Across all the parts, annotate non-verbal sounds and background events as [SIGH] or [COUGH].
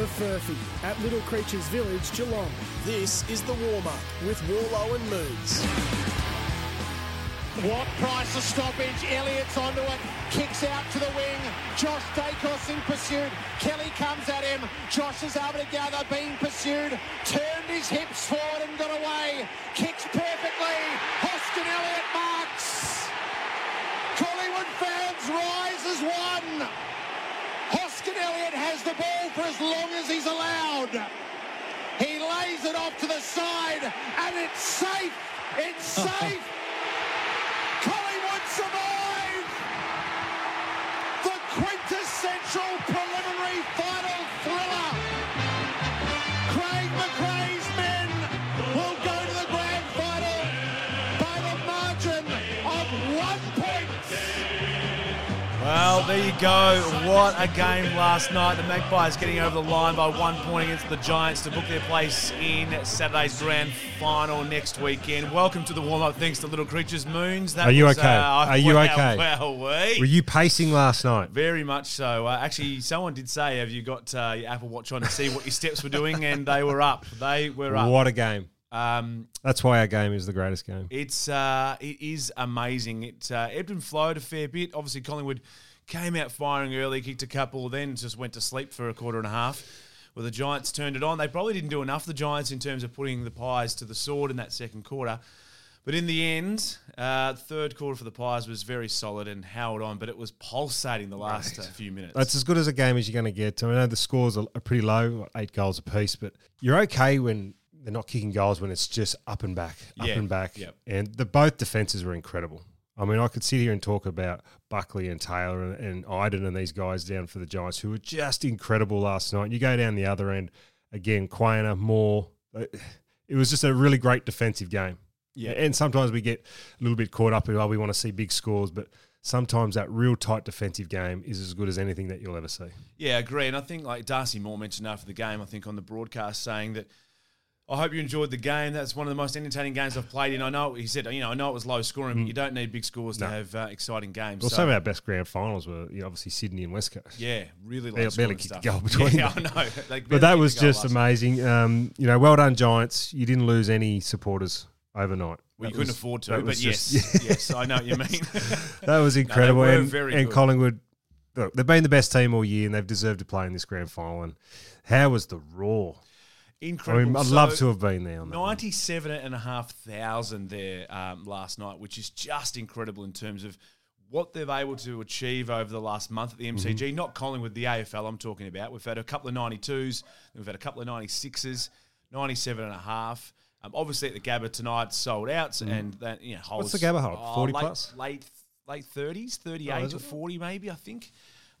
For Furphy at Little Creatures Village, Geelong. This is the warm up with Wallo and Moons. What price of stoppage? Elliott's onto it. Kicks out to the wing. Josh Daicos in pursuit. Kelly comes at him. Josh is able to gather, being pursued. Turned his hips forward and got away. Kicks perfectly. Hoskin Elliott marks. Collingwood fans rise as one. Hoskin Elliott has the ball for as long as he's allowed. He lays it off to the side and it's safe. It's [LAUGHS] safe. Collingwood survive! The quintessential there you go. What a game last night. The Magpies getting over the line by one point against the Giants to book their place in Saturday's grand final next weekend. Welcome to the warm up. Thanks to Little Creatures Moons. That Are you was, okay? uh, Are you wow, okay? Wow, we. Were you pacing last night? Very much so. Uh, actually, someone did say, "Have you got uh, your Apple Watch on to see what your steps were doing?" And they were up. They were up. What a game! Um, That's why our game is the greatest game. it's uh, it is amazing. It uh, ebbed and flowed a fair bit. Obviously, Collingwood came out firing early, kicked a couple, then just went to sleep for a quarter and a half. Well, the Giants turned it on. They probably didn't do enough, the Giants, in terms of putting the Pies to the sword in that second quarter. But in the end, uh, third quarter for the Pies was very solid and held on, but it was pulsating the last uh, few minutes. That's as good as a game as you're going to get. I know the scores are are pretty low, eight goals apiece, but you're okay when they're not kicking goals when it's just up and back, up Yeah, and back. yep. And the both defenses were incredible. I mean, I could sit here and talk about Buckley and Taylor and, and Idun and these guys down for the Giants who were just incredible last night. You go down the other end again, Quaynor, Moore. It was just a really great defensive game. Yeah. And sometimes we get a little bit caught up in, oh, we want to see big scores, but sometimes that real tight defensive game is as good as anything that you'll ever see. Yeah, I agree. And I think like Darcy Moore mentioned after the game, I think on the broadcast saying that I hope you enjoyed the game. That's one of the most entertaining games I've played in. I know he said, you know, I know it was low scoring, but you don't need big scores to Mm. Have uh, exciting games. Well, So, some of our best grand finals were you know, obviously Sydney and West Coast. yeah, really low Barely- scoring barely kicked a stuff. goal between Yeah, them. I know. [LAUGHS] But that was just amazing. Um, you know, well done, Giants. You didn't lose any supporters overnight. Well, you That couldn't was- afford to, but yes, [LAUGHS] yes, I know what you mean. [LAUGHS] that was incredible. were and and. Collingwood, look, they've been the best team all year, and they've deserved to play in this grand final. And how was the roar? I Incredible. mean, I'd So- love to have been there. On that one. and a half thousand there um, last night, which is just incredible in terms of what they've able to achieve over the last month at the MCG. Mm-hmm. Not Collingwood, the AFL I'm talking about. We've had a couple of 92s, we've had a couple of 96s, 97 and a half. Um, obviously at the Gabba tonight sold out and that you know holds Mm. the Gabba hold? oh, 40 late, plus? late late 30s, 38 Oh, is to 40 maybe I think.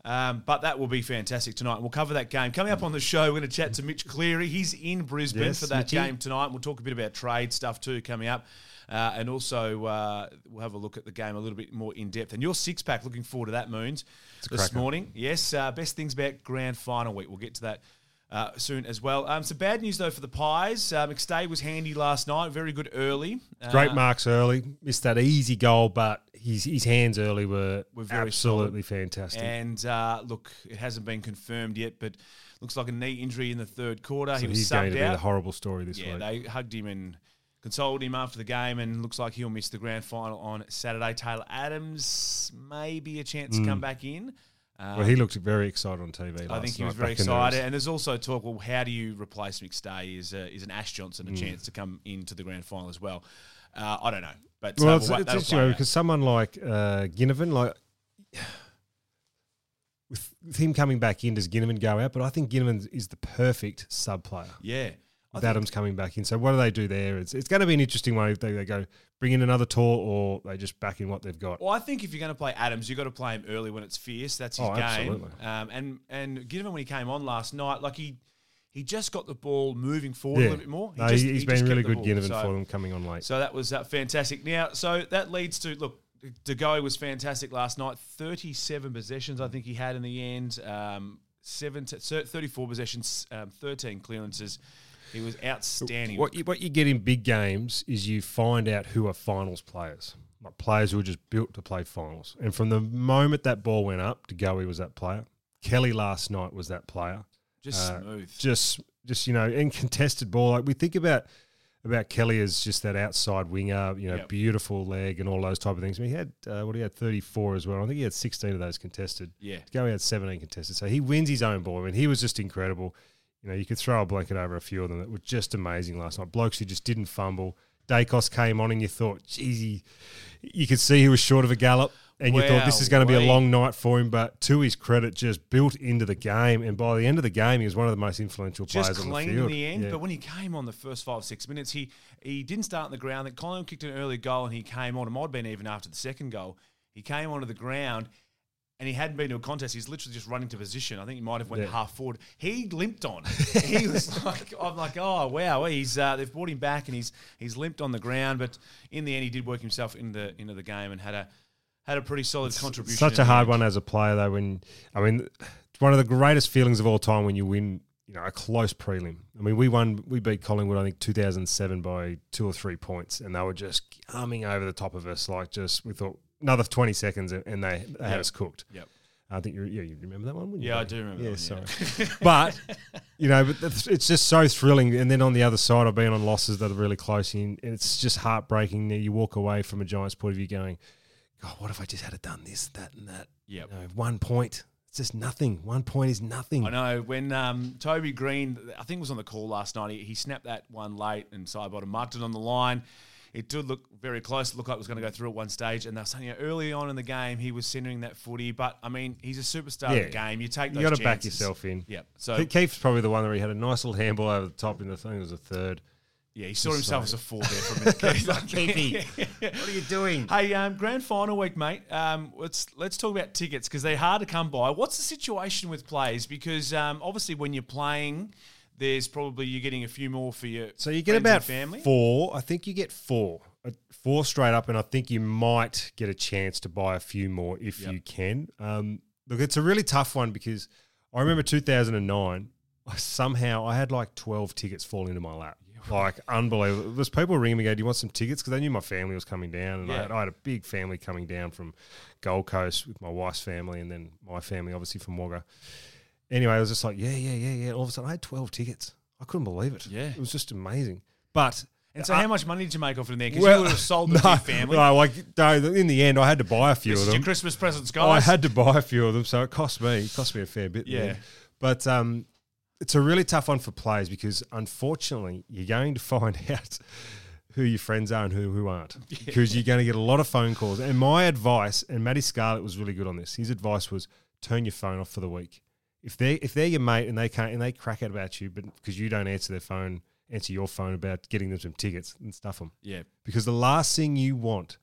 Um, but that will be fantastic tonight. We'll cover that game. Coming up on the show, we're going to chat to Mitch Cleary. He's in Brisbane Yes, for that game tonight. We'll talk a bit about trade stuff too coming up. Uh, and also, uh, we'll have a look at the game a little bit more in depth. And your six pack, looking forward to that, Moons, this cracker. morning. Yes, uh, best things about grand final week. We'll get to that uh, soon as well. Um, some bad news, though, for the Pies. Uh, McStay was handy last night, very good early. Uh, Great marks early. Missed that easy goal, but his his hands early were, Were very absolutely fantastic. And uh, look, it hasn't been confirmed yet, but looks like a knee injury in the third quarter. so he was he's going to be out. a horrible story this Yeah, week. they hugged him and consoled him after the game, and looks like he'll miss the grand final on Saturday. Taylor Adams, maybe a chance to come back in. Um, Mm. well, he looked very excited on TV. Last I think he was very back in the- excited, and there's also talk. Well, how do you replace McStay? Is uh, is an Ash Johnson Mm. a chance to come into the grand final as well? Uh, I don't know, but Well, uh, it's, it's interesting because someone like uh, Ginnivan, like [SIGHS] with, with him coming back in, does Ginnivan go out? But I think Ginnivan is the perfect sub player. Yeah. With Adams coming back in. So what do they do there? It's it's going to be an interesting one if they, they go bring in another tour or they just back in what they've got. Well, I think if you're going to play Adams, you've got to play him early when it's fierce. That's his Oh, game. absolutely. Um, and and given when he came on last night, like he he just got the ball moving forward a little bit more. He no, just, he, has he been really good. Ginnivan, So- for them coming on late. So that was uh, fantastic. Now, so that leads to look. De DeGoey was fantastic last night. Thirty-seven possessions, I think he had in the end. Um, seven, to, thirty-four possessions, um, thirteen clearances. He was outstanding. What you, what you get in big games is you find out who are finals players, like players who are just built to play finals. And from the moment that ball went up, DeGoey was that player. Kelly last night was that player. just uh, smooth. Just, just you know, in contested ball, like we think about about Kelly as just that outside winger, you know, Yep. beautiful leg and all those type of things. I mean, he had uh, what he had thirty four as well. I think he had sixteen of those contested. yeah. Goey had 17 contested. So he wins his own ball. I mean, he was just incredible. You know, you could throw a blanket over a few of them that were just amazing last night. Blokes who just didn't fumble. Daicos came on and you thought, geez, he, you could see he was short of a gallop. And you thought this is going to be a long night for him, but to his credit, just built into the game. And by the end of the game, he was one of the most influential just players on the clean in field. the end. Yeah. But when he came on the first five six minutes, he he didn't start on the ground. That Collingwood kicked an early goal and he came on. It might have been even after the second goal. He came onto the ground. And he hadn't been to a contest. He's literally just running to position. I think he might have went Yeah. half forward. He limped on. [LAUGHS] he was like, I'm like, oh wow. He's uh, they've brought him back and he's he's limped on the ground. But in the end, he did work himself into into the game and had a had a pretty solid contribution. Such a hard one as a player, though. When I mean, it's one of the greatest feelings of all time when you win, you know, a close prelim. I mean, we won, we beat Collingwood, I think, 2007 by two or three points, and they were just coming over the top of us. Like, just we thought another 20 seconds, and they, they had us cooked. Yep. I think you, yeah, you remember that one? wouldn't you, Yeah, I do remember Yeah, that one, sorry. but you know, but [LAUGHS] it's just so thrilling. And then on the other side, I've been on losses that are really close, and it's just heartbreaking. That you walk away from a Giants point of view, going, "God, what if I just had it done this, that, and that?" Yep. You know, one point. It's just nothing. One point is nothing. I know when um, Toby Greene, I think was on the call last night. He, he snapped that one late, and Sidebottom marked it on the line. It did look very close. It looked like it was going to go through at one stage, and they were saying you know, early on in the game he was centering that footy. But I mean, he's a superstar Yeah. of the game. You take those. You got to back yourself in. Yeah. So Keith's probably the one where he had a nice little handball over the top in the thing. It was a third. yeah, he saw himself as a four there for a minute. [LAUGHS] Keithy, [LAUGHS] what are you doing? Hey, um, grand final week, mate. Um, let's let's talk about tickets because they're hard to come by. What's the situation with plays? Because um, obviously, when you're playing, there's probably you're getting a few more for your So you get about family. four. I think you get four, Uh, four straight up, and I think you might get a chance to buy a few more if Yep. you can. Um, look, it's a really tough one because I remember 2009. I somehow I had like 12 tickets fall into my lap. Like unbelievable. There's people ringing me, go, "Do you want some tickets?" Because they knew my family was coming down, and I, had, I had a big family coming down from Gold Coast with my wife's family, and then my family, obviously from Wagga. Anyway, I was just like, "Yeah, yeah, yeah, yeah." All of a sudden, I had 12 tickets. I couldn't believe it. Yeah. it was just amazing. But And so, uh, how much money did you make off it in there? Because well, you would have sold them to your family. No, like no, in the end, I had to buy a few this of is your them. Christmas presents, guys. I had to buy a few of them, so it cost me. It cost me a fair bit. Yeah. end. but um, it's a really tough one for players because unfortunately, you're going to [LAUGHS] find out who your friends are and who who aren't [LAUGHS] because you're going to get a lot of phone calls. And my advice, and Matty Scarlett was really good on this. His advice was turn your phone off for the week. If they if they're your mate and they can't and they crack out about you, but because you don't answer their phone, answer your phone about getting them some tickets and stuff them yeah, because the last thing you want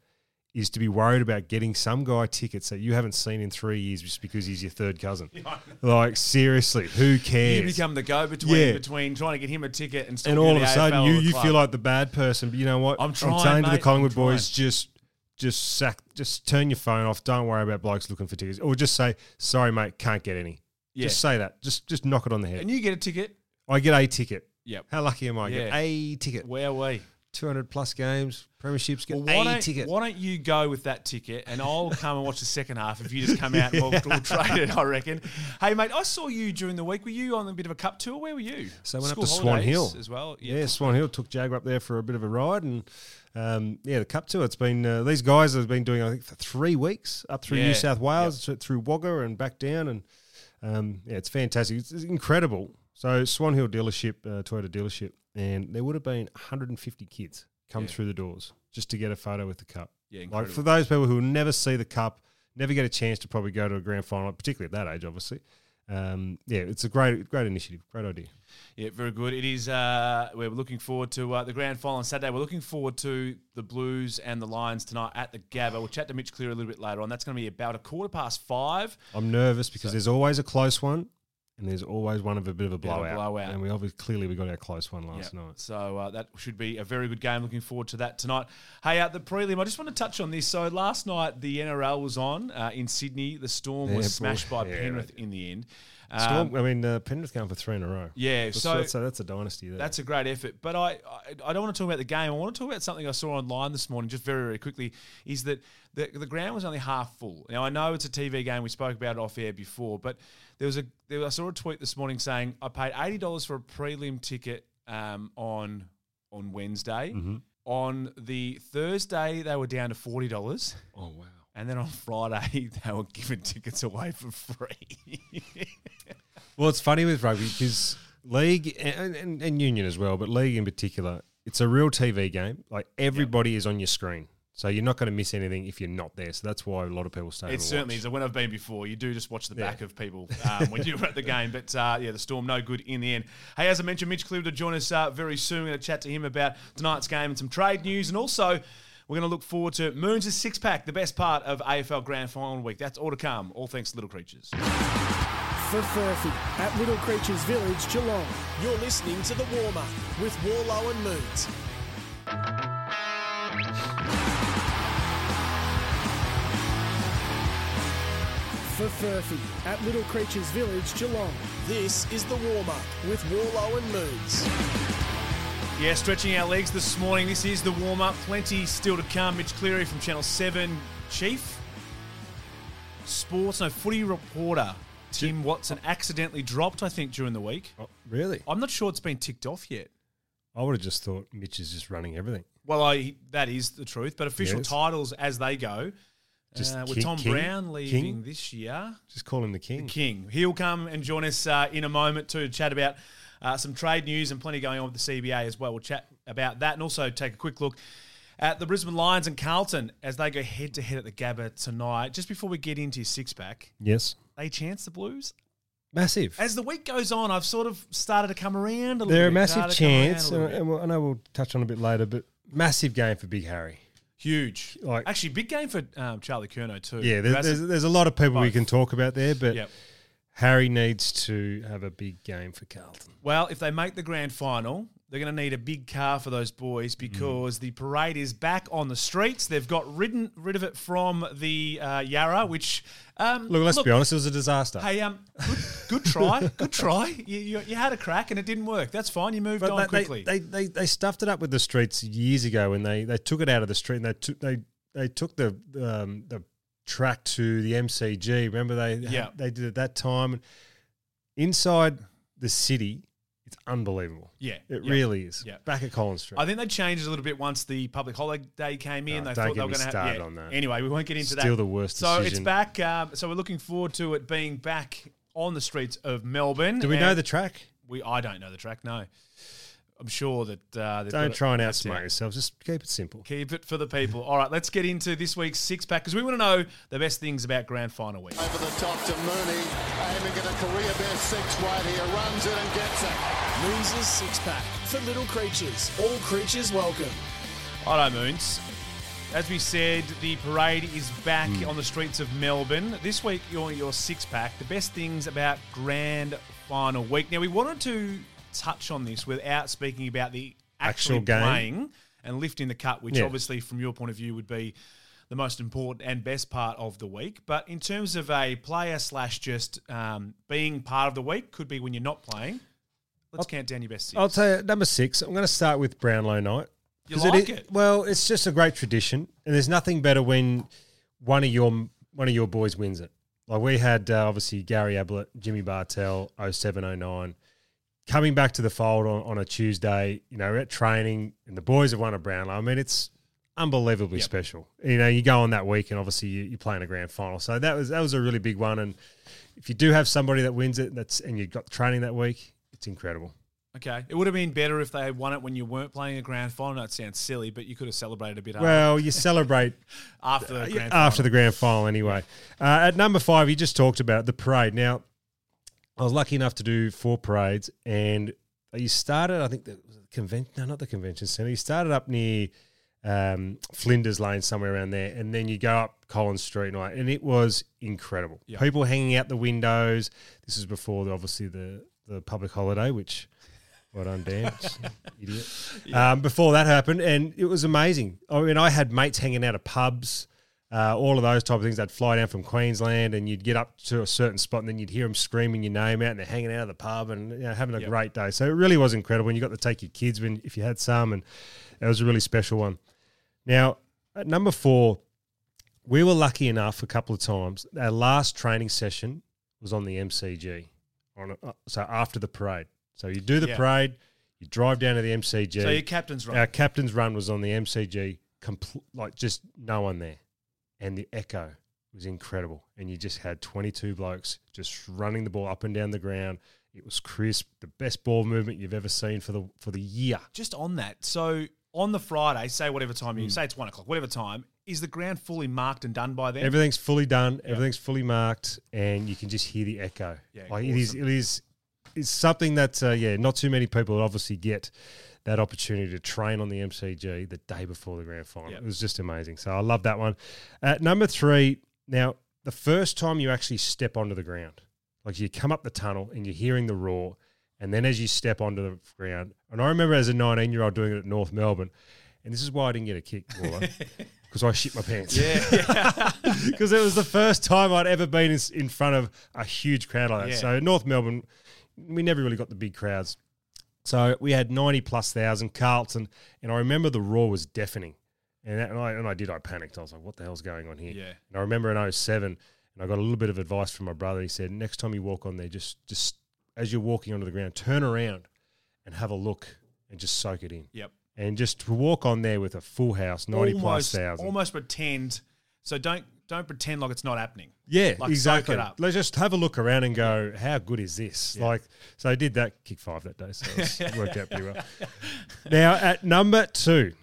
is to be worried about getting some guy tickets that you haven't seen in three years just because he's your third cousin. [LAUGHS] Like seriously, who cares? you become the go-between Yeah. between trying to get him a ticket and, and all of a sudden, AFL you, you feel like the bad person. But you know what? I'm trying, saying to the mate, Collingwood boys, just just sack, just turn your phone off. Don't worry about blokes looking for tickets, or just say, "Sorry, mate, can't get any." Yeah. Just say that. Just just knock it on the head. and you get a ticket. I get a ticket. Yep. How lucky am I? I get Yeah. a ticket. Where we? Two hundred plus games, premierships. Get Well, why a ticket. why don't you go with that ticket and I'll come and watch the second half if you just come out and we'll, [LAUGHS] we'll trade it, I reckon. Hey, mate, I saw you during the week. Were you on a bit of a cup tour? Where were you? So I went up to Swan Hill. as well. Yeah, Swan Hill took Jaguar up there for a bit of a ride, and um, yeah, the Cup Tour. It's been uh, these guys have been doing I think for three weeks up through Yeah, New South Wales to- through Wagga and back down, and um, yeah, it's fantastic. It's, it's incredible. So Swan Hill dealership, uh, Toyota dealership, and there would have been 150 kids come Yeah. through the doors just to get a photo with the Cup. Yeah, Like for those people who will never see the Cup, never get a chance to probably go to a grand final, particularly at that age, obviously. Um, yeah, it's a great great initiative, great idea. Yeah, very good. It is. Uh, we're looking forward to uh, the grand final on Saturday. We're looking forward to the Blues and the Lions tonight at the Gabba. We'll chat to Mitch Cleary a little bit later on. That's going to be about a quarter past five. I'm nervous because there's always a close one, and there's always one of a bit of a blowout. blowout. And we obviously clearly we got our close one last night. So uh, that should be a very good game. Looking forward to that tonight. Hey, uh, the prelim, I just want to touch on this. So last night, the NRL was on uh, in Sydney. The Storm Yeah, was boy. smashed by Yeah, Penrith in the end. Storm, Um, I mean, uh, Penrith going for three in a row. yeah, That's, so that's, a, that's a dynasty there. That's a great effort. But I, I, I don't want to talk about the game. I want to talk about something I saw online this morning, just very, very quickly, is that the, the ground was only half full. Now, I know it's a TV game. We spoke about it off air before, but there was a there, I saw a tweet this morning saying I paid $80 for a prelim ticket um, on on Wednesday. Mm-hmm. On the Thursday, they were down to $40. oh wow. And then on Friday, [LAUGHS] they were giving tickets away for free. [LAUGHS] Well, it's funny with rugby because league and, and, and union as well, but league in particular, it's a real TV game. Like everybody is on your screen, so you're not going to miss anything if you're not there. So that's why a lot of people stay. It certainly is. When I've been before, you do just watch the back of people um, when you're at the [LAUGHS] game. But uh, yeah, the Storm no good in the end. Hey, as I mentioned, Mitch Cleary to join us uh, very soon. We're going to chat to him about tonight's game and some trade news, and also. We're going to look forward to Moons' six pack, the best part of AFL Grand Final week. That's all to come. All thanks to Little Creatures. For Furphy at Little Creatures Village, Geelong. You're listening to The Warm Up with Wallo and Moons. For Furphy at Little Creatures Village, Geelong. This is The Warm Up with Wallo and Moons. Yeah, stretching our legs this morning. This is the warm up. Plenty still to come. Mitch Cleary from Channel 7, Chief. Sports, no, footy reporter. Tim Watson accidentally dropped, I think, during the week. Oh, really? I'm not sure it's been ticked off yet. I would have just thought Mitch is just running everything. Well, I, that is the truth. But official Yes. titles as they go, Just uh, with King- Tom King? Browne leaving King? this year, Just call him the king. the King. He'll come and join us uh, in a moment to chat about uh, some trade news and plenty going on with the CBA as well. We'll chat about that and also take a quick look at the Brisbane Lions and Carlton as they go head to head at the Gabba tonight. Just before we get into your six pack, Yes. they chance the Blues. Massive. As the week goes on, I've sort of started to come around a little bit. They're a massive started to come around chance, a and, and we'll- I know we'll touch on a bit later, but massive game for Big Harry. Huge. Like- Actually, big game for um, Charlie Curnow too. Yeah, there's, there's, a- there's a lot of people we can talk about there, but Yep. Harry needs to have a big game for Carlton. Well, if they make the grand final, they're going to need a big car for those Mm. boys because the parade is back on the streets. They've got ridden rid of it from the uh, Yarra, which um, Look, let's be honest, it was a disaster. Hey, um, good, good try, good try. [LAUGHS] You, you, you had a crack and it didn't work. That's fine. You moved on they, quickly. they, they, they stuffed it up with the streets years ago when they, they took it out of the street and they took they they took the um, the track to the MCG. Remember they Yeah. they did it that time. Inside the city, it's unbelievable. yeah, It yeah. really is. Yeah. Back at Collins Street. I think they changed a little bit once the public holiday came in. No, they thought they were going to have. Yeah. on that. Anyway, we won't get into that. Still the worst So it's back. Um, so we're looking forward to it being back on the streets of Melbourne. Do we know the track? We I don't know the track. No, I'm sure that uh, Don't try and outsmart out. yourselves. Just keep it simple. Keep it for the people. All right, let's get into this week's six pack because we want to know the best things about grand final week. Over the top to Mooney, aiming at a career best six right here, runs it and gets it. Moons' six pack for little creatures. All creatures welcome. Righto, Moons. As we said, the parade is back Hmm. on the streets of Melbourne. This week, your, your six pack, the best things about grand final week. Now, we wanted to touch on this without speaking about the actually Actual game. playing and lifting the cut, which Yeah. obviously, from your point of view, would be the most important and best part of the week. But in terms of a player slash just um, being part of the week, could be when you're not playing. Let's count down your best 6 I'll tell you, number six, I'm going to start with Brownlow Night. You like i- it? Well, it's just a great tradition, and there's nothing better when one of your one of your boys wins it. Like we had uh, obviously Gary Ablett, Jimmy Bartel, 0709, coming back to the fold on, on a Tuesday. You know, at training, and the boys have won a Brownlow. I mean, it's unbelievably Yep. special. You know, you go on that week, and obviously you, you play in a grand final. So that was that was a really big one. And if you do have somebody that wins it, that's and you've got training that week, it's incredible. Okay. It would have been better if they had won it when you weren't playing a grand final. That sounds silly, but you could have celebrated a bit Well, you celebrate [LAUGHS] after the grand after final. the grand final anyway. Uh, at number five, you just talked about the parade. Now, I was lucky enough to do four parades, and you started. I think the convention, no, not the convention center. You started up near um, Flinders Lane, somewhere around there, and then you go up Collins Street, and, all that, and it was incredible. Yeah. People hanging out the windows. This is before, the, obviously, the the public holiday, which. Well done, Dan. [LAUGHS] Idiot. Um, before that happened, and it was amazing. I mean, I had mates hanging out of pubs, uh, all of those type of things. They'd fly down from Queensland, and you'd get up to a certain spot, and then you'd hear them screaming your name out, and they're hanging out of the pub and you know, having a Yep. great day. So it really was incredible. And you got to take your kids when if you had some, and it was a really special one. Now, at number four, we were lucky enough a couple of times. Our last training session was on the MCG, on a, uh, so after the parade. So you do the Yeah. parade, you drive down to the MCG. So your captain's right. Our captain's run was on the MCG, compl- like just no one there, and the echo was incredible. And you just had twenty two blokes just running the ball up and down the ground. It was crisp, the best ball movement you've ever seen for the for the year. Just on that, so on the Friday, say whatever time you mm. say it's one o'clock, whatever time, is the ground fully marked and done by then? Everything's fully done. Everything's fully marked, and you can just hear the echo. Yeah, like it is. It is. It's something that uh, yeah, not too many people obviously get that opportunity to train on the MCG the day before the grand final. Yep. It was just amazing. So I love that one. At number three, now the first time you actually step onto the ground, like you come up the tunnel and you're hearing the roar, and then as you step onto the ground, and I remember as a 19 year old doing it at North Melbourne, and this is why I didn't get a kick, because [LAUGHS] I shit my pants. yeah, [LAUGHS] because it was the first time I'd ever been in, in front of a huge crowd like that. Yeah. So North Melbourne, we never really got the big crowds. So we had ninety plus thousand Carlton, and I remember the roar was deafening, and, that, and I and I did. I panicked. I was like, "What the hell's going on here?" Yeah. And I remember in 07, and I got a little bit of advice from my brother. He said, "Next time you walk on there, just just as you're walking onto the ground, turn around and have a look and just soak it in." yep. And just to walk on there with a full house, ninety almost, thousand. almost pretend. So don't don't pretend like it's not happening. Yeah, Like, exactly. it up. Let's just have a look around and go, how good is this? Like, so I did that kick five that day, so it, [LAUGHS] worked out pretty well. Now at number two,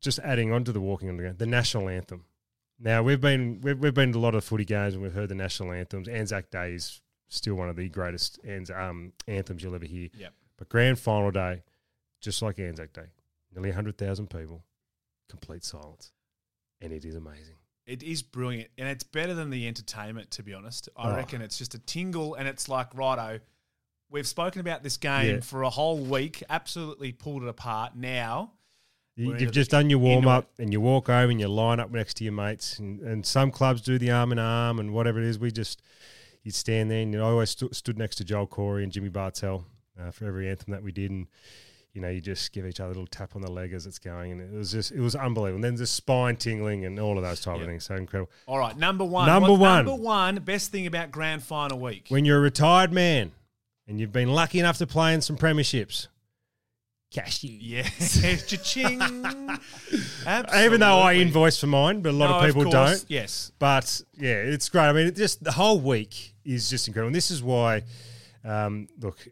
just adding on to the walking on the ground, the national anthem. Now we've been we've, we've been to a lot of footy games and we've heard the national anthems. Anzac Day is still one of the greatest Anz- um, anthems you'll ever hear. Yep. But grand final day, just like Anzac Day, nearly hundred thousand people, complete silence, and it is amazing. It is brilliant, and it's better than the entertainment. To be honest, I Oh. reckon it's just a tingle, and it's like righto. We've spoken about this game Yeah. for a whole week. Absolutely pulled it apart. Now, You, you've just done your warm up it. and you walk over and you line up next to your mates. And, and some clubs do the arm in arm and whatever it is. We just, you'd stand there and you know, I always stu- stood next to Joel Corey and Jimmy Bartel uh, for every anthem that we did. And, you know, you just give each other a little tap on the leg as it's going. And it was just, it was unbelievable. And then the spine tingling and all of those type of things. So incredible. all right, number one. Number What's one. Number one. Best thing about grand final week. When you're a retired man and you've been lucky enough to play in some premierships, cash you. Yes, [LAUGHS] cha-ching. [LAUGHS] Even though I invoice for mine, but a lot No, of people course, don't. Yes, But yeah, it's great. I mean, it just the whole week is just incredible. And this is why, um, look,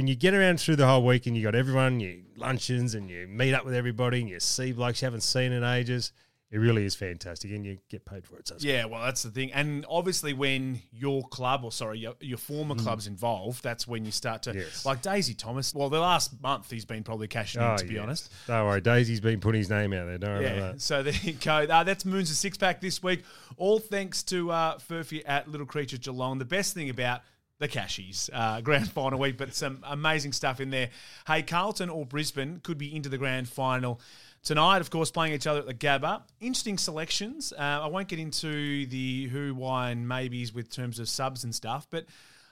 when you get around through the whole week and you got everyone, you luncheons and you meet up with everybody and you see blokes you haven't seen in ages, it really is fantastic, and you get paid for it. So Yeah, well, that's the thing, and obviously, when your club, or sorry, your, your former club's involved, that's when you start to Mm. Yes. like Daisy Thomas. Well, the last month he's been probably cashing in, Oh, to be yeah. honest. Don't worry, Daisy's been putting his name out there. Don't worry Yeah, about that. so there you go. Uh, that's Moons' six pack this week. All thanks to uh, Furphy at Little Creature Geelong. The best thing about the cashies, uh, grand [LAUGHS] final week, but some amazing stuff in there. Hey, Carlton or Brisbane could be into the grand final tonight. Of course, playing each other at the Gabba. Interesting selections. Uh, I won't get into the who, why, and maybes with terms of subs and stuff, but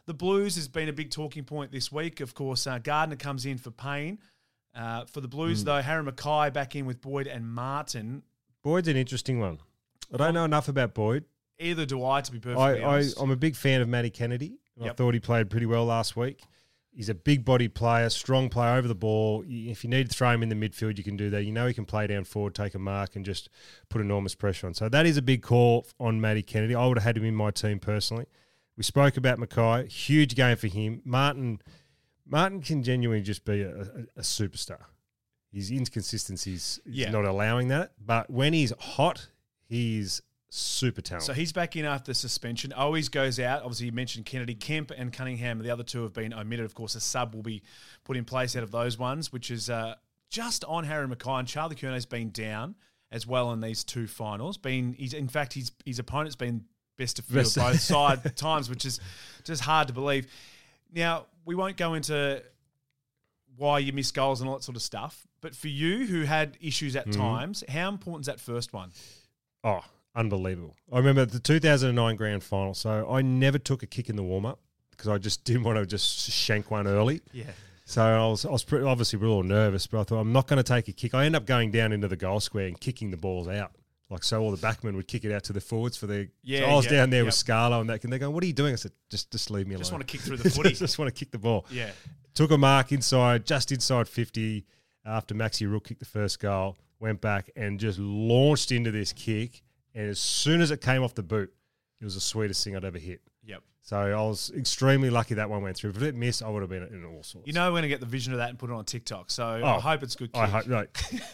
the Blues has been a big talking point this week. Of course, uh, Gardner comes in for Payne. Uh, for the Blues, though, Harry McKay back in with Boyd and Martin. Boyd's an interesting one. I don't know enough about Boyd. Either do I, to be perfectly I, I, honest. I'm a big fan of Matty Kennedy. I thought he played pretty well last week. He's a big body player, strong player over the ball. If you need to throw him in the midfield, you can do that. You know he can play down forward, take a mark, and just put enormous pressure on. So that is a big call on Matty Kennedy. I would have had him in my team personally. We spoke about McKay. Huge game for him. Martin Martin can genuinely just be a, a, a superstar. His inconsistencies is Yeah. not allowing that. But when he's hot, he's super talented. So he's back in after suspension. Always goes out. Obviously, you mentioned Kennedy, Kemp, and Cunningham. The other two have been omitted. Of course, a sub will be put in place out of those ones, which is uh, just on Harry McKay. And Charlie Curnow's been down as well in these two finals. Been he's in fact his his opponent's been best of field Best- both [LAUGHS] side times, which is just hard to believe. Now we won't go into why you miss goals and all that sort of stuff. But for you who had issues at Mm-hmm. times, how important is that first one? Oh, unbelievable. I remember the 2009 grand final. So I never took a kick in the warm up because I just [LAUGHS] didn't want to just shank one early. Yeah. So I was, I was pretty, obviously a little nervous, but I thought I'm not going to take a kick. I end up going down into the goal square and kicking the balls out. Like so, all the backmen would kick it out to the forwards for the. Yeah, so I was yeah, down there with Scarlo and that, and they're going, "What are you doing?" I said, "Just, just leave me alone. Just want to kick through [LAUGHS] the footy. just want to kick the ball." Yeah. Took a mark inside, just inside 50 after Maxi Rooke kicked the first goal, went back and just launched into this kick. And as soon as it came off the boot, it was the sweetest thing I'd ever hit. Yep. So I was extremely lucky that one went through. If it missed, I would have been in all sorts. You know we're going to get the vision of that and put it on TikTok. So I Oh, hope it's good. I hope no.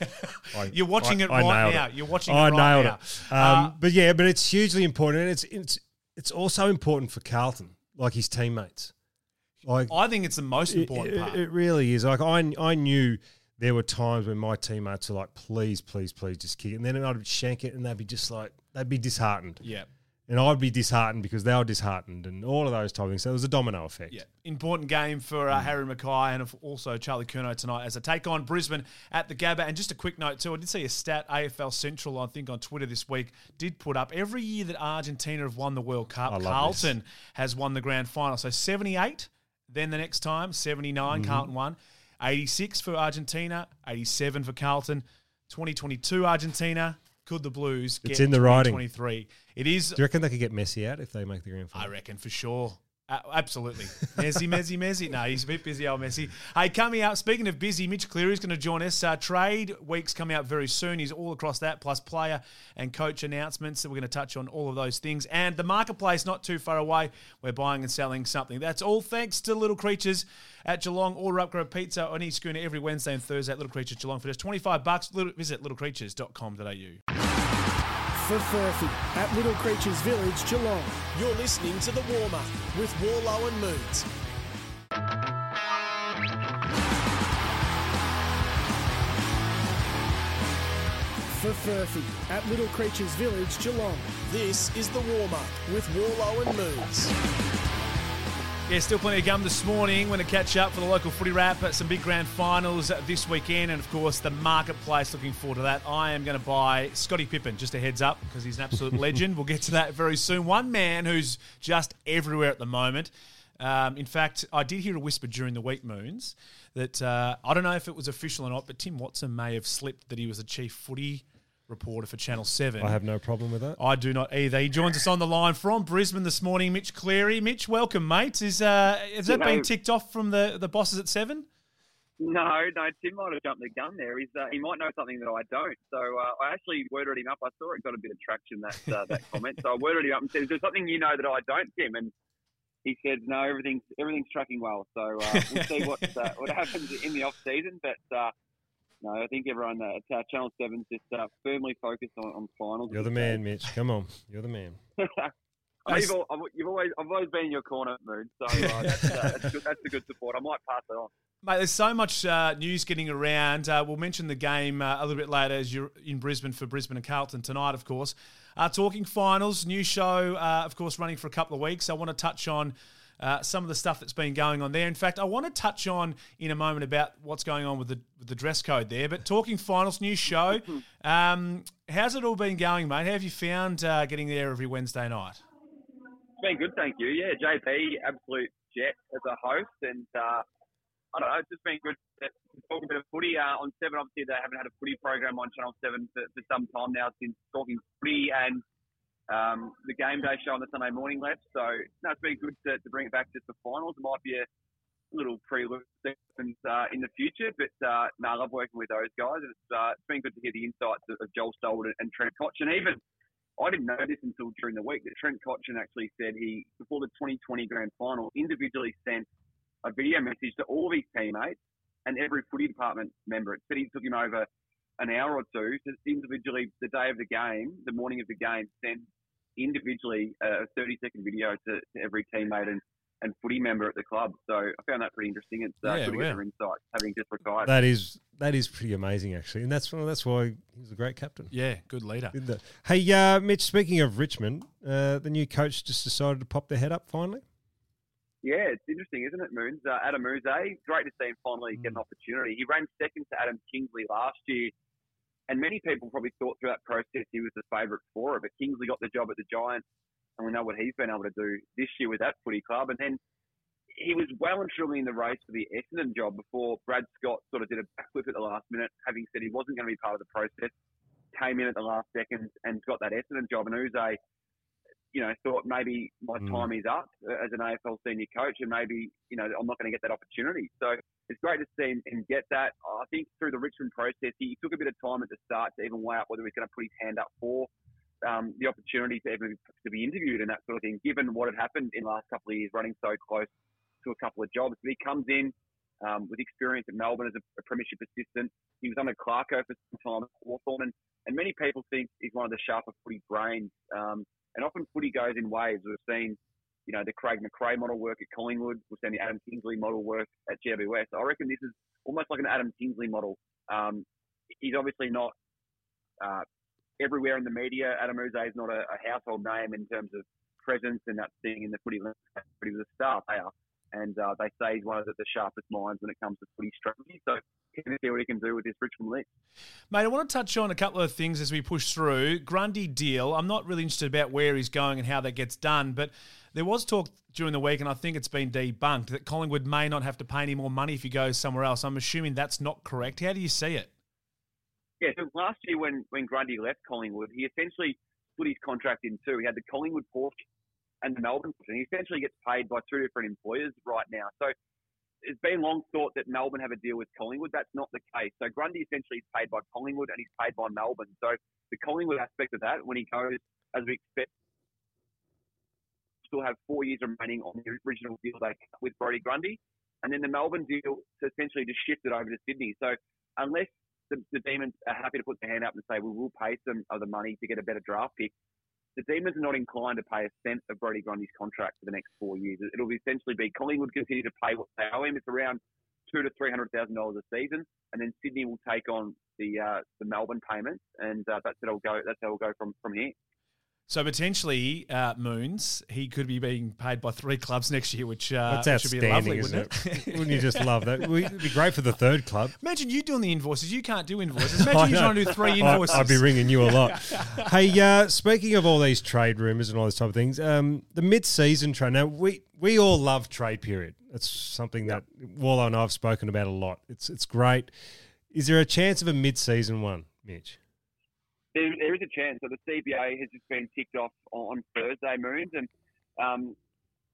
[LAUGHS] I- You're watching I- it I right now. it. You're watching I it right nailed now. it. Um, Uh, but yeah, but it's hugely important, and it's it's it's also important for Carlton, like his teammates. Like I think it's the most important it- part. it really is. Like I I knew there were times when my teammates were like, please, please, please, just kick it, and then I'd shank it, and they'd be just like they'd be disheartened, yeah. and I'd be disheartened because they were disheartened, and all of those type of things. So it was a domino effect. Yeah, important game for uh, Harry McKay and also Charlie Curnow tonight as they take on Brisbane at the Gabba. And just a quick note too, I did see a stat AFL Central, I think on Twitter this week, did put up every year that Argentina have won the World Cup, Carlton has won the grand final. So 78, then the next time, 79, Mm-hmm. Carlton won. 86 for Argentina, 87 for Carlton, 2022 Argentina. Could the Blues It's get in the writing. 2023? It is Do you reckon they could get Messi out if they make the grand final? I reckon for sure. Uh, absolutely. [LAUGHS] Messi, Messi, Messi. No, he's a bit busy, old Messi. Hey, coming up, speaking of busy, Mitch Cleary is going to join us. Uh, trade week's coming out very soon. He's all across that, plus player and coach announcements. So we're going to touch on all of those things. And the marketplace, not too far away. We're buying and selling something. That's all thanks to Little Creatures at Geelong. Order upgrade pizza on each schooner every Wednesday and Thursday at Little Creatures Geelong for just 25 bucks. Little, visit littlecreatures.com.au. For Furphy at Little Creatures Village, Geelong. You're listening to The Warm Up with Wallo and Moons. For Furphy at Little Creatures Village, Geelong. This is The Warm Up with Wallo and Moons. Yeah, still plenty of gum this morning. Going to catch up for the local footy wrap. Some big grand finals this weekend, and of course the marketplace. Looking forward to that. I am going to buy Scottie Pippen. Just a heads up because he's an absolute [LAUGHS] legend. We'll get to that very soon. One man who's just everywhere at the moment. Um, in fact, I did hear a whisper during the week, Moons, that uh, I don't know if it was official or not, but Tim Watson may have slipped that he was a chief footy reporter for Channel Seven. I have no problem with that. I do not either. He joins us on the line from Brisbane this morning. Mitch Cleary. Mitch, welcome, mate. Is uh, has that No. been ticked off from the, the bosses at Seven? No, no, Tim might have jumped the gun there. He's, uh, he might know something that I don't. So uh, I actually worded him up. I saw it got a bit of traction, that uh, that [LAUGHS] comment. So I worded him up and said, is there something you know that I don't, Tim? And he said, no, everything's everything's tracking well. So uh, we'll see what, uh, what [LAUGHS] happens in the off-season. But uh, no, I think everyone at uh, Channel 7's just uh, firmly focused on, on finals. You're the man, Mitch. Come on, you're the man. [LAUGHS] I, you've, you've always, I've always been in your corner, Mood. So uh, [LAUGHS] that's, uh, that's, good, that's a good support. I might pass it on. Mate, there's so much uh, news getting around. Uh, we'll mention the game uh, a little bit later as you're in Brisbane for Brisbane and Carlton tonight, of course. Uh, talking finals, new show, uh, of course, running for a couple of weeks. I want to touch on uh, some of the stuff that's been going on there. In fact, I want to touch on in a moment about what's going on with the with the dress code there. But talking finals, new show. [LAUGHS] Um, how's it all been going, mate? How have you found uh, getting there every Wednesday night? It's been good, thank you. Yeah, JP, absolute jet as a host, and uh, I don't know, it's just been good to talk a bit of footy uh, on Seven. Obviously, they haven't had a footy program on Channel Seven for, for some time now since talking footy and um, the game day show on the Sunday morning left. So no, it's been good to, to bring it back just for finals. It might be a little prelude uh, in the future, but uh, no, I love working with those guys. It's uh, it's been good to hear the insights of, of Joel Selwood and, Trent Koch, and even I didn't know this until during the week that Trent Cotchin actually said he, before the 2020 grand final, individually sent a video message to all of his teammates and every footy department member. It said he took him over an hour or two to individually, the day of the game, the morning of the game, send individually a 30 second video to, to every teammate and, and footy member at the club. So I found that pretty interesting. It's uh, Yeah, good to get their insights, having just retired. That is that is pretty amazing, actually, and that's well, that's why he was a great captain. Yeah, good leader. Hey, uh, Mitch. Speaking of Richmond, uh, the new coach just decided to pop their head up finally. Yeah, it's interesting, isn't it, Moons? Uh, Adam Yze, great to see him finally get an opportunity. He ran second to Adam Kingsley last year, and many people probably thought through that process he was the favourite for it. But Kingsley got the job at the Giants, and we know what he's been able to do this year with that footy club. And then he was well and truly in the race for the Essendon job before Brad Scott sort of did a backflip at the last minute, having said he wasn't going to be part of the process. Came in at the last second and got that Essendon job. And Yze, you know, thought maybe my Mm. time is up as an AFL senior coach, and maybe you know I'm not going to get that opportunity. So it's great to see him, him get that. I think through the Richmond process, he took a bit of time at the start to even weigh up whether he's going to put his hand up for um, the opportunity to even to be interviewed and that sort of thing. Given what had happened in the last couple of years, running so close to a couple of jobs, but he comes in. Um, with experience at Melbourne as a, a premiership assistant, he was under Clarko for some time at Hawthorn, and, and many people think he's one of the sharper footy brains. Um, and often footy goes in waves. We've seen, you know, the Craig McRae model work at Collingwood. We've seen the Adam Kingsley model work at GWS. I reckon this is almost like an Adam Kingsley model. Um, he's obviously not uh, everywhere in the media. Adam Yze is not a, a household name in terms of presence and that thing in the footy landscape, but he was a star player. And uh, they say he's one of the, the sharpest minds when it comes to footy strategy. So, can see what he can do with this Richmond list. Mate, I want to touch on a couple of things as we push through. Grundy deal. I'm not really interested about where he's going and how that gets done, but there was talk during the week, and I think it's been debunked, that Collingwood may not have to pay any more money if he goes somewhere else. I'm assuming that's not correct. How do you see it? Yeah, so last year when, when Grundy left Collingwood, he essentially split his contract in two. He had the Collingwood portion and the Melbourne portion. He essentially gets paid by two different employers right now. So it's been long thought that Melbourne have a deal with Collingwood. That's not the case. So Grundy essentially is paid by Collingwood and he's paid by Melbourne. So the Collingwood aspect of that, when he goes, as we expect, still have four years remaining on the original deal they cut with Brodie Grundy. And then the Melbourne deal essentially just shifted over to Sydney. So unless the, the Demons are happy to put their hand up and say, we will pay some of the money to get a better draft pick, the Demons are not inclined to pay a cent of Brodie Grundy's contract for the next four years. It'll essentially be Collingwood continue to pay what they owe him. It's around two to three hundred thousand dollars a season, and then Sydney will take on the uh, the Melbourne payments, and uh, that's it'll go. That's how it'll go from from here. So potentially, uh, Moons, he could be being paid by three clubs next year, which uh, That's should be lovely, isn't wouldn't it? Wouldn't you just love that? [LAUGHS] It'd be great for the third club. Imagine you doing the invoices. You can't do invoices. [LAUGHS] Imagine you trying to do three invoices. I'd be ringing you a lot. [LAUGHS] hey, uh, speaking of all these trade rumors and all those type of things, um, the mid-season trade. Now we we all love trade period. It's something that Wallo and I have spoken about a lot. It's it's great. Is there a chance of a mid-season one, Mitch? There, there is a chance. So the CBA has just been ticked off on Thursday, Moons, and um,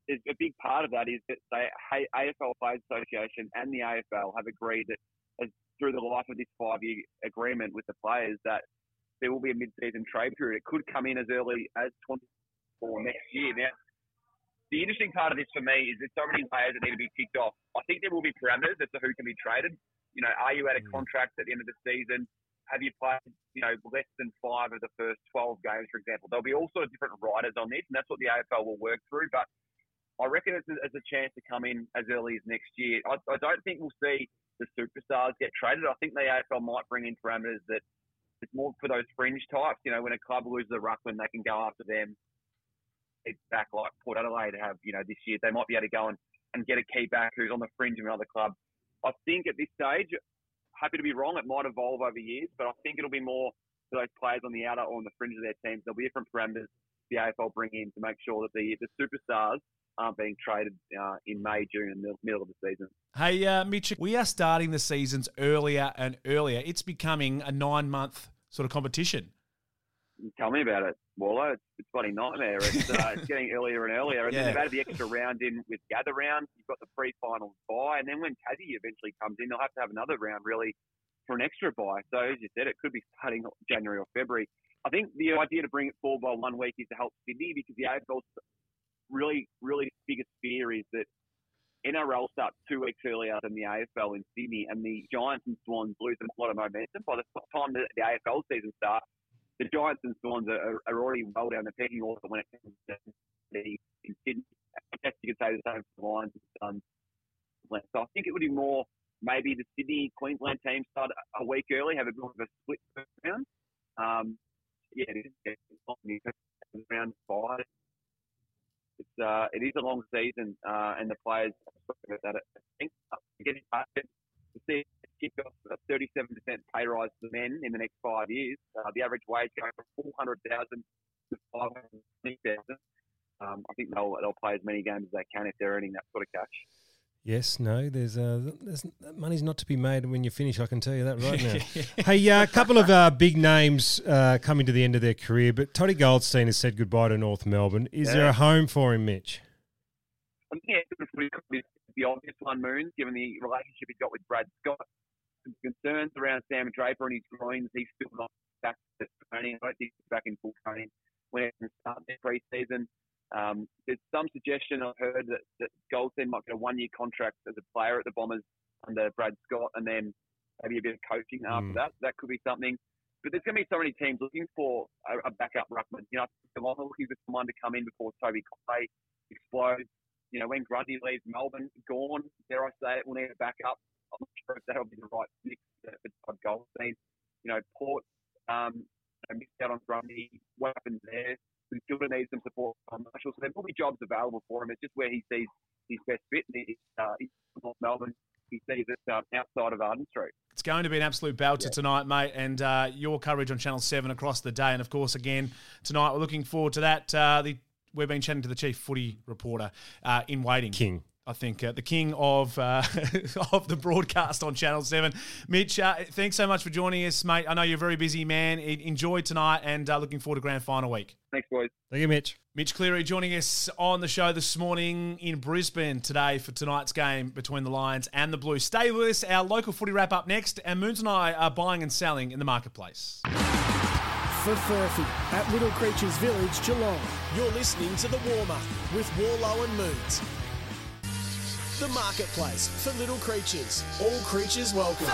a big part of that is that the AFL Players Association and the AFL have agreed that as, through the life of this five-year agreement with the players that there will be a mid-season trade period. It could come in as early as 24 next year. Now, the interesting part of this for me is there's so many players that need to be ticked off. I think there will be parameters as to who can be traded. You know, are you out of contract at the end of the season? Have you played, you know, less than five of the first 12 games, for example? There'll be all sorts of different riders on this, and that's what the AFL will work through. But I reckon it's a, it's a chance to come in as early as next year. I, I don't think we'll see the superstars get traded. I think the AFL might bring in parameters that it's more for those fringe types. You know, when a club loses a ruckman, they can go after them. It's back like Port Adelaide have, you know, this year. They might be able to go and, and get a key back who's on the fringe of another club. I think at this stage, happy to be wrong, it might evolve over years, but I think it'll be more for those players on the outer or on the fringe of their teams. There'll be different parameters the AFL bring in to make sure that the, the superstars aren't being traded uh, in May, June, and the middle of the season. Hey, uh, Mitch, we are starting the seasons earlier and earlier. It's becoming a nine month sort of competition. Tell me about it, Wallo. It's, it's bloody nightmare. It's, uh, [LAUGHS] it's getting earlier and earlier. And Yeah. then they've added the extra round in with gather rounds. You've got the pre-finals bye. And then when Tassie eventually comes in, they'll have to have another round really for an extra bye. So as you said, it could be starting January or February. I think the idea to bring it forward by one week is to help Sydney because the AFL's really, really biggest fear is that NRL starts two weeks earlier than the AFL in Sydney, and the Giants and Swans lose a lot of momentum. By the time the, the AFL season starts, the Giants and Swans are, are already well down the pecking order when it comes to the Sydney. I guess you could say the same for the Lions. So I think it would be more maybe the Sydney Queensland team start a week early, have a bit of a split round. Um, yeah, it is five. It's uh, it is a long season, uh, and the players about that. I think getting to see kick off a 37% pay rise for men in the next five years. Uh, the average wage going from 400,000 to 520,000. Um, I think they'll they'll play as many games as they can if they're earning that sort of cash. Yes, no, there's uh, there's money's not to be made when you finish. I can tell you that right now. [LAUGHS] hey, a uh, couple of uh, big names uh, coming to the end of their career, but Toddy Goldstein has said goodbye to North Melbourne. Is yeah. there a home for him, Mitch? I think it's the obvious one, Moons, given the relationship he's got with Brad Scott. Some concerns around Sam Draper and his groins. He's still not back to training. I don't think he's back in full training when it can start their pre-season. Um, there's some suggestion I've heard that, that Goldstein might get a one-year contract as a player at the Bombers under Brad Scott, and then maybe a bit of coaching after mm. that. That could be something. But there's going to be so many teams looking for a, a backup ruckman. You know, Geelong looking for someone to come in before Toby Clay explodes. You know, when Grundy leaves Melbourne, gone, dare I say it, we'll need a backup. I'm not sure if that'll be the right mix for Todd Goldstein. You know, Port um, missed out on Grundy. What happens there? who still needs some support from Marshall. So there will be jobs available for him. It's just where he sees his best fit. He's, uh, he's North Melbourne. He sees it um, outside of Arden Street. It's going to be an absolute belter yeah. tonight, mate, and uh, your coverage on Channel 7 across the day. And of course, again, tonight we're looking forward to that. Uh, the, we've been chatting to the chief footy reporter uh, in waiting. King. I think uh, the king of uh, [LAUGHS] of the broadcast on Channel Seven, Mitch. Uh, thanks so much for joining us, mate. I know you're a very busy man. Enjoy tonight, and uh, looking forward to grand final week. Thanks, boys. Thank you, Mitch. Mitch Cleary joining us on the show this morning in Brisbane today for tonight's game between the Lions and the Blues. Stay with us. Our local footy wrap up next, and Moons and I are buying and selling in the marketplace. For Furphy at Little Creatures Village, Geelong. You're listening to the warm up with Wallo and Moons. The marketplace for little creatures. All creatures welcome.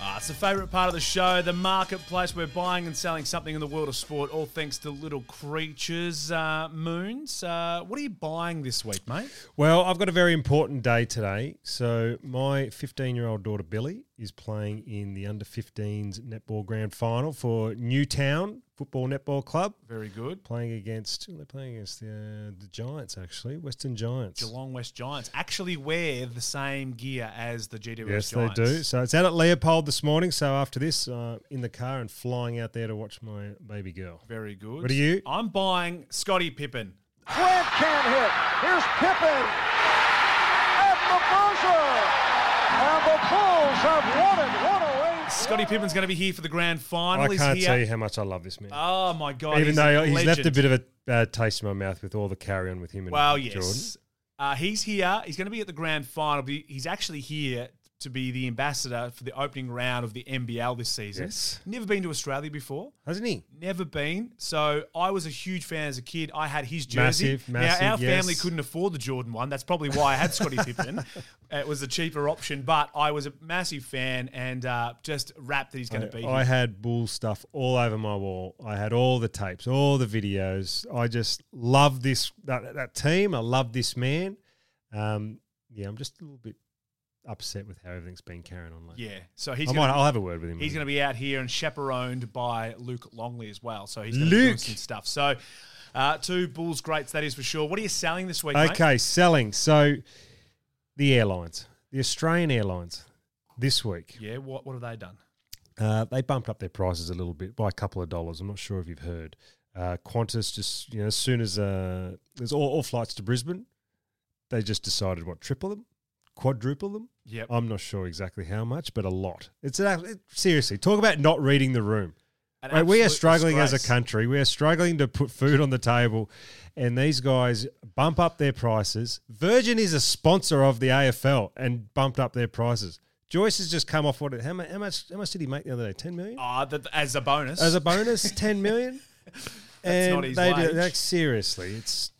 Ah, It's the favourite part of the show, the marketplace. We're buying and selling something in the world of sport, all thanks to little creatures. Uh, Moons, uh, what are you buying this week, mate? Well, I've got a very important day today. So, my 15 year old daughter Billy is playing in the under 15s netball grand final for Newtown Football Netball Club. Very good. Playing against, they're playing against the, uh, the Giants, actually, Western Giants. Geelong West Giants actually wear the same gear as the GWS yes, Giants. they do. So it's out at Leopold this morning. So after this, uh, in the car and flying out there to watch my baby girl. Very good. What are you? I'm buying Scottie Pippen. Grant can't hit. Here's Pippen at the buzzer. And the Bulls have won it. One Scottie Pippen's going to be here for the grand final. I can't tell you how much I love this man. Oh my god! Even he's though he's left a bit of a bad taste in my mouth with all the carry on with him and well, yes. Jordan. Uh, he's here. He's going to be at the grand final. He's actually here to be the ambassador for the opening round of the NBL this season. Yes. Never been to Australia before. Hasn't he? Never been. So I was a huge fan as a kid. I had his jersey. Massive, massive, now, our yes. family couldn't afford the Jordan one. That's probably why I had Scottie [LAUGHS] Pippen. It was a cheaper option, but I was a massive fan and uh, just rapt that he's going to be I had bull stuff all over my wall. I had all the tapes, all the videos. I just love this that, that team. I love this man. Um, yeah, I'm just a little bit upset with how everything's been carrying on lately. Yeah, so he's. I gonna, might, I'll have a word with him. He's going to be out here and chaperoned by Luke Longley as well. So he's going to be doing some stuff. So uh, two Bulls greats, that is for sure. What are you selling this week, mate? Okay, selling. So the airlines, the Australian Airlines, this week, Yeah, what, what have they done? uh, they bumped up their prices a little bit by a couple of dollars. I'm not sure if you've heard. Uh, Qantas just, you know, as soon as uh, there's all, all flights to Brisbane, they just decided what triple them, quadruple them. Yep. I'm not sure exactly how much, but a lot. It's an, it, seriously talk about not reading the room. Right, we are struggling as a country. We are struggling to put food on the table, and these guys bump up their prices. Virgin is a sponsor of the AFL and bumped up their prices. Joyce has just come off what? How much? How much? How much did he make the other day? Ten million ah, that, as a bonus. as a bonus. [LAUGHS] Ten million. and not his they do wage. like seriously. It's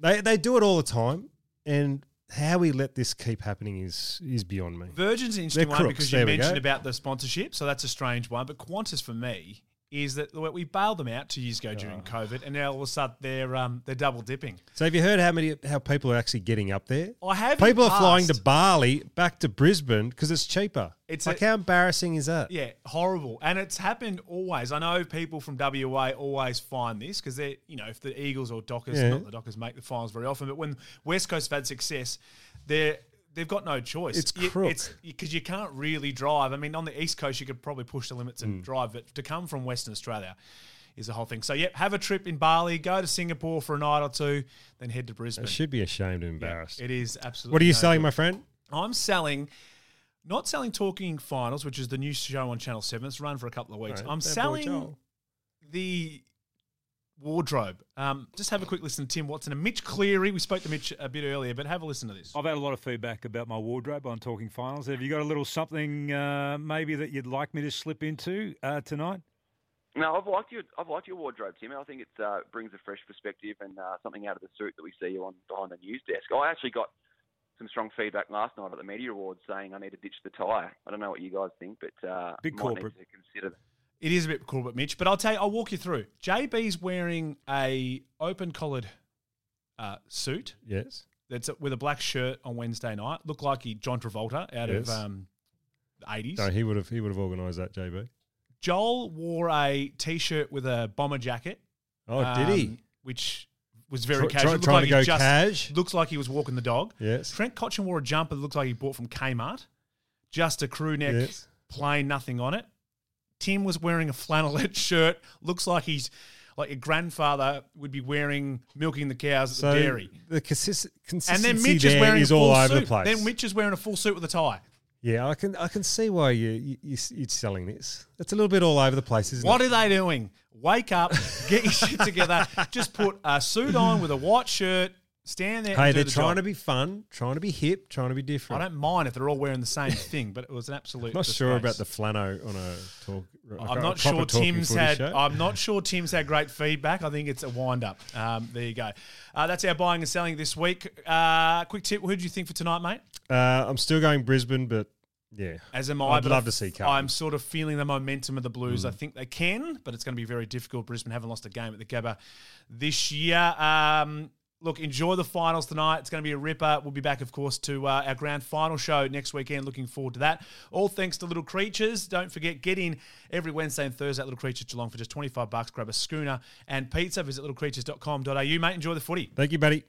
They they do it all the time, and how we let this keep happening is is beyond me. Virgin's an interesting They're one crooks. because you we mentioned about the sponsorship, so that's a strange one. But Qantas for me is that we bailed them out two years ago during Oh. COVID, and now all of a sudden they're um, they're double dipping. So have you heard how many how people are actually getting up there? I have People are flying to. Bali back to Brisbane because it's cheaper. It's like a- how embarrassing is that? Yeah, horrible. And it's happened always. I know people from WA always find this because they're, you know, if the Eagles or Dockers, Yeah. not the Dockers make the finals very often, but when West Coast have had success, they're they've got no choice. It's crook. It's because you can't really drive. I mean, on the East Coast, you could probably push the limits Mm. and drive, but to come from Western Australia is the whole thing. So, yep, have a trip in Bali, go to Singapore for a night or two, then head to Brisbane. They should be ashamed and embarrassed. it is absolutely. what are you no selling, good. my friend? I'm selling, not selling Talking Finals, which is the new show on Channel 7. It's run for a couple of weeks. Right, I'm selling the wardrobe. Um, just have a quick listen to Tim Watson and Mitch Cleary. We spoke to Mitch a bit earlier, but have a listen to this. I've had a lot of feedback about my wardrobe on Talking Finals. Have you got a little something uh, maybe that you'd like me to slip into uh, tonight? No, I've liked your I've liked your wardrobe, Tim. I think it uh, brings a fresh perspective and uh, something out of the suit that we see you on behind the news desk. I actually got some strong feedback last night at the media awards saying I need to ditch the tie. I don't know what you guys think, but uh, Big might corporate. need to consider that. It is a bit cool, but Mitch, but I'll tell you, I'll walk you through. JB's wearing a open collared uh, suit. Yes. That's with a black shirt on Wednesday night. Looked like he John Travolta out Yes. of um, the 80s. No, he would have he would have organised that, JB. Joel wore a t-shirt with a bomber jacket. Oh, did he? um, Which was very Try- casual. try- trying like to go just- cash? Looks like he was walking the dog. Yes. Trent Cotchin wore a jumper that looked like he bought from Kmart. Just a crew neck, Yes. plain, nothing on it. Tim was wearing a flannelette [LAUGHS] shirt. Looks like he's like a grandfather would be wearing milking the cows at So the dairy. the consist- And then Mitch is wearing is a full all over suit. the place. Then Mitch is wearing a full suit with a tie. yeah, I can I can see why you, you, you you're selling this. It's a little bit all over the place, isn't What it? are they doing? Wake up, get your shit together. [LAUGHS] Just put a suit on with a white shirt, stand there. Hey, they're the trying job. to be fun, trying to be hip, trying to be different. I don't mind if they're all wearing the same thing, but it was an absolute. I'm not sure about the flannel on a talk. I'm not sure Tim's had. show. I'm not sure Tim's had great feedback. I think it's a wind up. Um, there you go. Uh, that's our buying and selling this week. Uh, quick tip: Who do you think for tonight, mate? Uh, I'm still going Brisbane, but yeah, As am I. I'd love to see Carlton. I'm sort of feeling the momentum of the Blues. Mm. I think they can, but it's going to be very difficult. Brisbane haven't lost a game at the Gabba this year. Um, look, enjoy the finals tonight. It's going to be a ripper. We'll be back, of course, to uh, our grand final show next weekend. Looking forward to that. All thanks to Little Creatures. Don't forget, get in every Wednesday and Thursday at Little Creatures Geelong for just 25 bucks. Grab a schooner and pizza. Visit littlecreatures.com.au. Mate, enjoy the footy. Thank you, buddy.